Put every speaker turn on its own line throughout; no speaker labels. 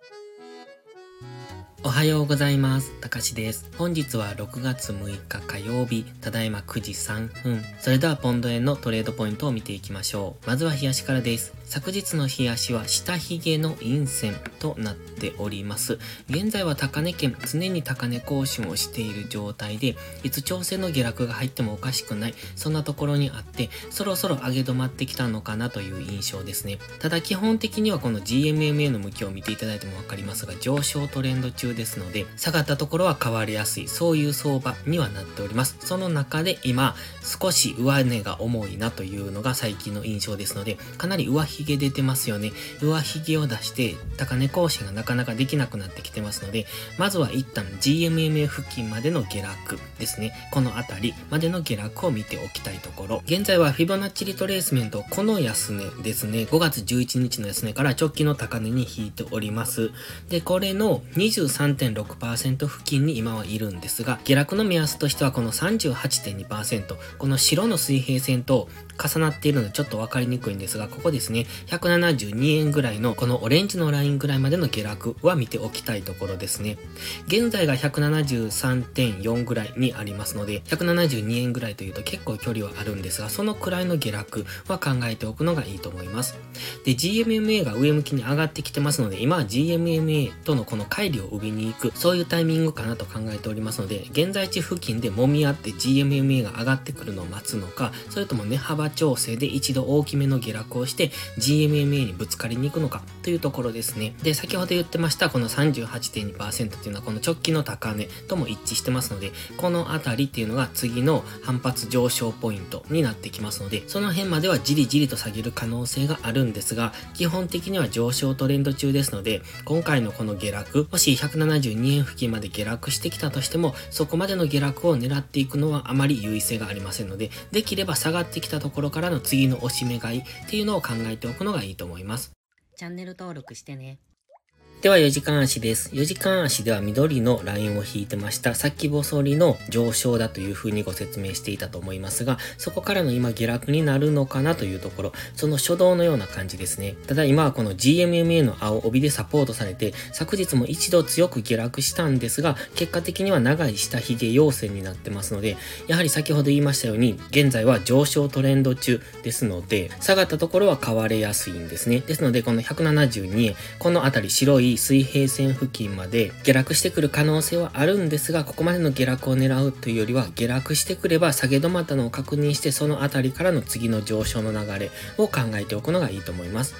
Música おはようございます。たかしです。本日は6月6日火曜日、ただいま9時3分。それではポンド円のトレードポイントを見ていきましょう。まずは冷やしからです。昨日の冷やしは下髭の陰線となっております。現在は高値圏、常に高値更新をしている状態で、いつ調整の下落が入ってもおかしくない、そんなところにあって、そろそろ上げ止まってきたのかなという印象ですね。ただ基本的にはこの GMMA の向きを見ていただいてもわかりますが、上昇トレンド中ですので、下がったところは変わりやすい、そういう相場にはなっております。その中で今、少し上値が重いなというのが最近の印象ですので、かなり上髭出てますよね。上髭を出して高値更新がなかなかできなくなってきてますので、まずは一旦 GMMA 付近までの下落ですね。この辺りまでの下落を見ておきたいところ。現在はフィボナッチリトレースメント、この安値ですね。5月11日の安値から直近の高値に引いております。で、これの23 3.6%付近に今はいるんですが、下落の目安としてはこの38.2%、この白の水平線と重なっているのでちょっとわかりにくいんですが、ここですね、172円ぐらいのこのオレンジのラインぐらいまでの下落は見ておきたいところですね。現在が173.4ぐらいにありますので、172円ぐらいというと結構距離はあるんですが、そのくらいの下落は考えておくのがいいと思います。で、GMMA が上向きに上がってきてますので、今は GMMA とのこの乖離をに行く、そういうタイミングかなと考えておりますので、現在地付近で揉み合って GMMA が上がってくるのを待つのか、それとも値幅調整で一度大きめの下落をして GMMA にぶつかりに行くのかというところですね。で、先ほど言ってましたこの38.2%っていうのはこの直近の高値とも一致してますので、このあたりっていうのが次の反発上昇ポイントになってきますので、その辺まではじりじりと下げる可能性があるんですが、基本的には上昇トレンド中ですので、今回のこの下落、もし172円付近まで下落してきたとしても、そこまでの下落を狙っていくのはあまり優位性がありませんので、できれば下がってきたところからの次の押し目買いっていうのを考えておくのがいいと思います。チャンネル登録してね。では4時間足です。4時間足では緑のラインを引いてました。先細りの上昇だという風にご説明していたと思いますが、そこからの今下落になるのかなというところ、その初動のような感じですね。ただ今はこの GMMA の青帯でサポートされて、昨日も一度強く下落したんですが、結果的には長い下髭陽線になってますので、やはり先ほど言いましたように、現在は上昇トレンド中ですので、下がったところは買われやすいんですね。ですので、この172円、このあたり白い水平線付近まで下落してくる可能性はあるんですが、ここまでの下落を狙うというよりは、下落してくれば下げ止まったのを確認して、その辺りからの次の上昇の流れを考えておくのがいいと思います。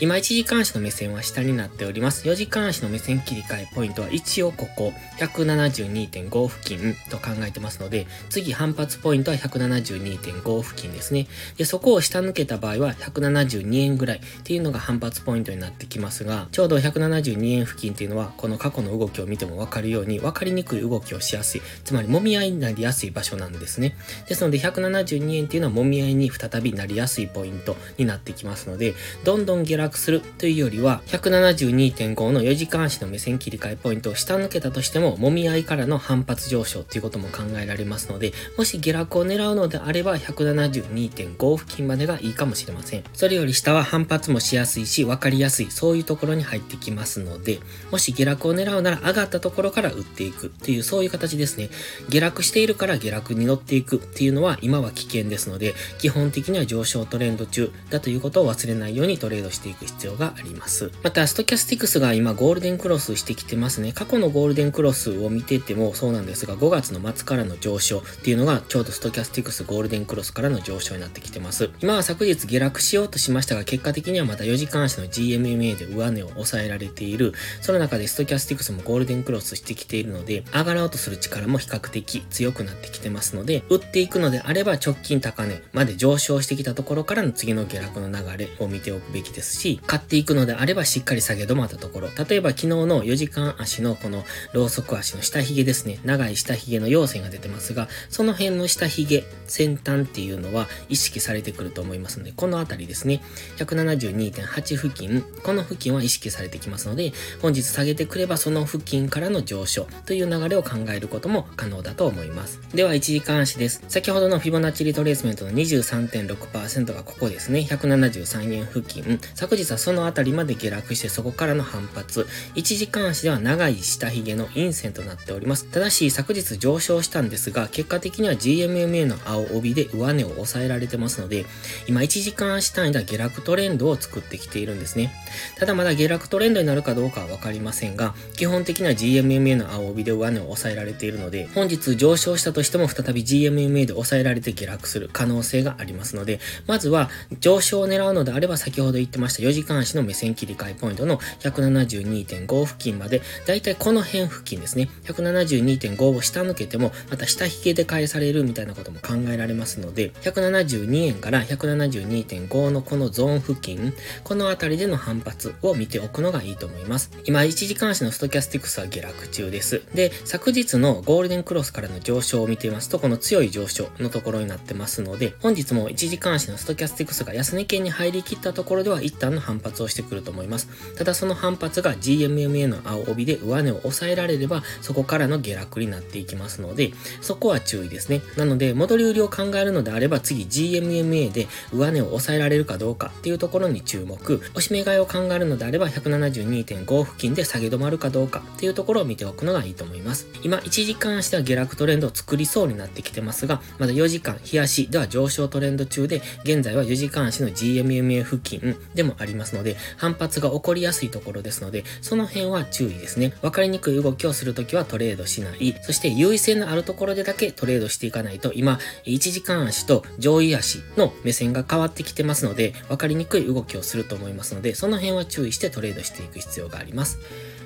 今1時間足の目線は下になっております。4時間足の目線切り替えポイントは一応ここ172.5付近と考えてますので、次反発ポイントは172.5付近ですね。で、そこを下抜けた場合は172円ぐらいっていうのが反発ポイントになってきますが、ちょうど172円付近っていうのはこの過去の動きを見てもわかるように分かりにくい動きをしやすい、つまり揉み合いになりやすい場所なんですね。ですので172円っていうのは揉み合いに再びなりやすいポイントになってきますので、どんどん下落するというよりは、172.5の4時間足の目線切り替えポイントを下抜けたとしても、揉み合いからの反発上昇ということも考えられますので、もし下落を狙うのであれば、172.5付近までがいいかもしれません。それより下は反発もしやすいし、分かりやすい、そういうところに入ってきますので、もし下落を狙うなら上がったところから売っていくっていう、そういう形ですね。下落しているから下落に乗っていくっていうのは今は危険ですので、基本的には上昇トレンド中だということを忘れないようにトレードしていく必要があります。また、ストキャスティクスが今ゴールデンクロスしてきてますね。過去のゴールデンクロスを見ててもそうなんですが、5月の末からの上昇っていうのがちょうどストキャスティクスゴールデンクロスからの上昇になってきてます。今は昨日下落しようとしましたが、結果的にはまた4時間足の GMMA で上値を抑えられている。その中でストキャスティクスもゴールデンクロスしてきているので、上がろうとする力も比較的強くなってきてますので、売っていくのであれば直近高値まで上昇してきたところからの次の下落の流れを見ておくべきですし、買っていくのであればしっかり下げ止まったところ、例えば昨日の4時間足のこのローソク足の下髭ですね、長い下髭の陽線が出てますが、その辺の下髭、先端っていうのは意識されてくると思いますので、このあたりですね、172.8付近、この付近は意識されてきますので、本日下げてくればその付近からの上昇という流れを考えることも可能だと思います。では1時間足です。先ほどのフィボナッチリトレースメントの23.6%がここですね、173円付近、昨日はそのあたりまで下落してそこからの反発、1時間足では長い下髭の陰線となっております。ただし昨日上昇したんですが、結果的には GMMA の青帯で上値を抑えられてますので、今1時間足単位では下落トレンドを作ってきているんですね。ただまだ下落トレンドになるかどうかはわかりませんが、基本的には GMMA の青帯で上値を抑えられているので、本日上昇したとしても再び GMMA で抑えられて下落する可能性がありますので、まずは上昇を狙うのであれば先ほど言ってました4時間足の目線切り替えポイントの172.5付近まで、だいたいこの辺付近ですね、172.5を下抜けても、また下引けで返されるみたいなことも考えられますので、172円から172.5のこのゾーン付近、この辺りでの反発を見ておくのがいいと思います。今、1時間足のストキャスティクスは下落中です。で、昨日のゴールデンクロスからの上昇を見ていますと、この強い上昇のところになってますので、本日も1時間足のストキャスティクスが安値圏に入りきったところではは一旦の反発をしてくると思います。ただその反発が GMMA の青帯で上値を抑えられれば、そこからの下落になっていきますので、そこは注意ですね。なので、戻り売りを考えるのであれば、次 GMMA で上値を抑えられるかどうかっていうところに注目。押し目買いを考えるのであれば、172.5付近で下げ止まるかどうかっていうところを見ておくのがいいと思います。今、1時間足では下落トレンドを作りそうになってきてますが、まだ4時間、日足では上昇トレンド中で、現在は4時間足の GMMA 付近でもありますので、反発が起こりやすいところですので、その辺は注意ですね。わかりにくい動きをするときはトレードしない。そして優位性のあるところでだけトレードしていかないと、今、1時間足と上位足の目線が変わってきてますので、わかりにくい動きをすると思いますので、その辺は注意してトレードしていく必要があります。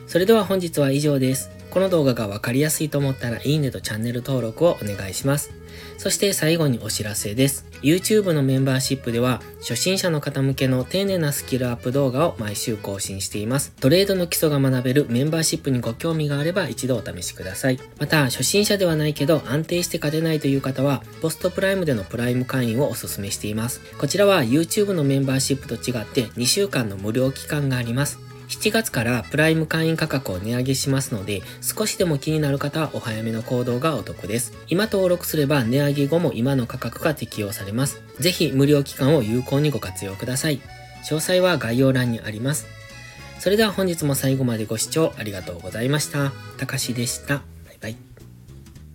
それでは本日は以上です。この動画がわかりやすいと思ったらいいねとチャンネル登録をお願いします。そして最後にお知らせです。YouTube のメンバーシップでは初心者の方向けの丁寧なスキルアップ動画を毎週更新しています。トレードの基礎が学べるメンバーシップにご興味があれば一度お試しください。また初心者ではないけど安定して勝てないという方はポストプライムでのプライム会員をお勧めしています。こちらは YouTube のメンバーシップと違って2週間の無料期間があります。7月からプライム会員価格を値上げしますので、少しでも気になる方はお早めの行動がお得です。今登録すれば値上げ後も今の価格が適用されます。ぜひ無料期間を有効にご活用ください。詳細は概要欄にあります。それでは本日も最後までご視聴ありがとうございました。たかしでした。バイバイ。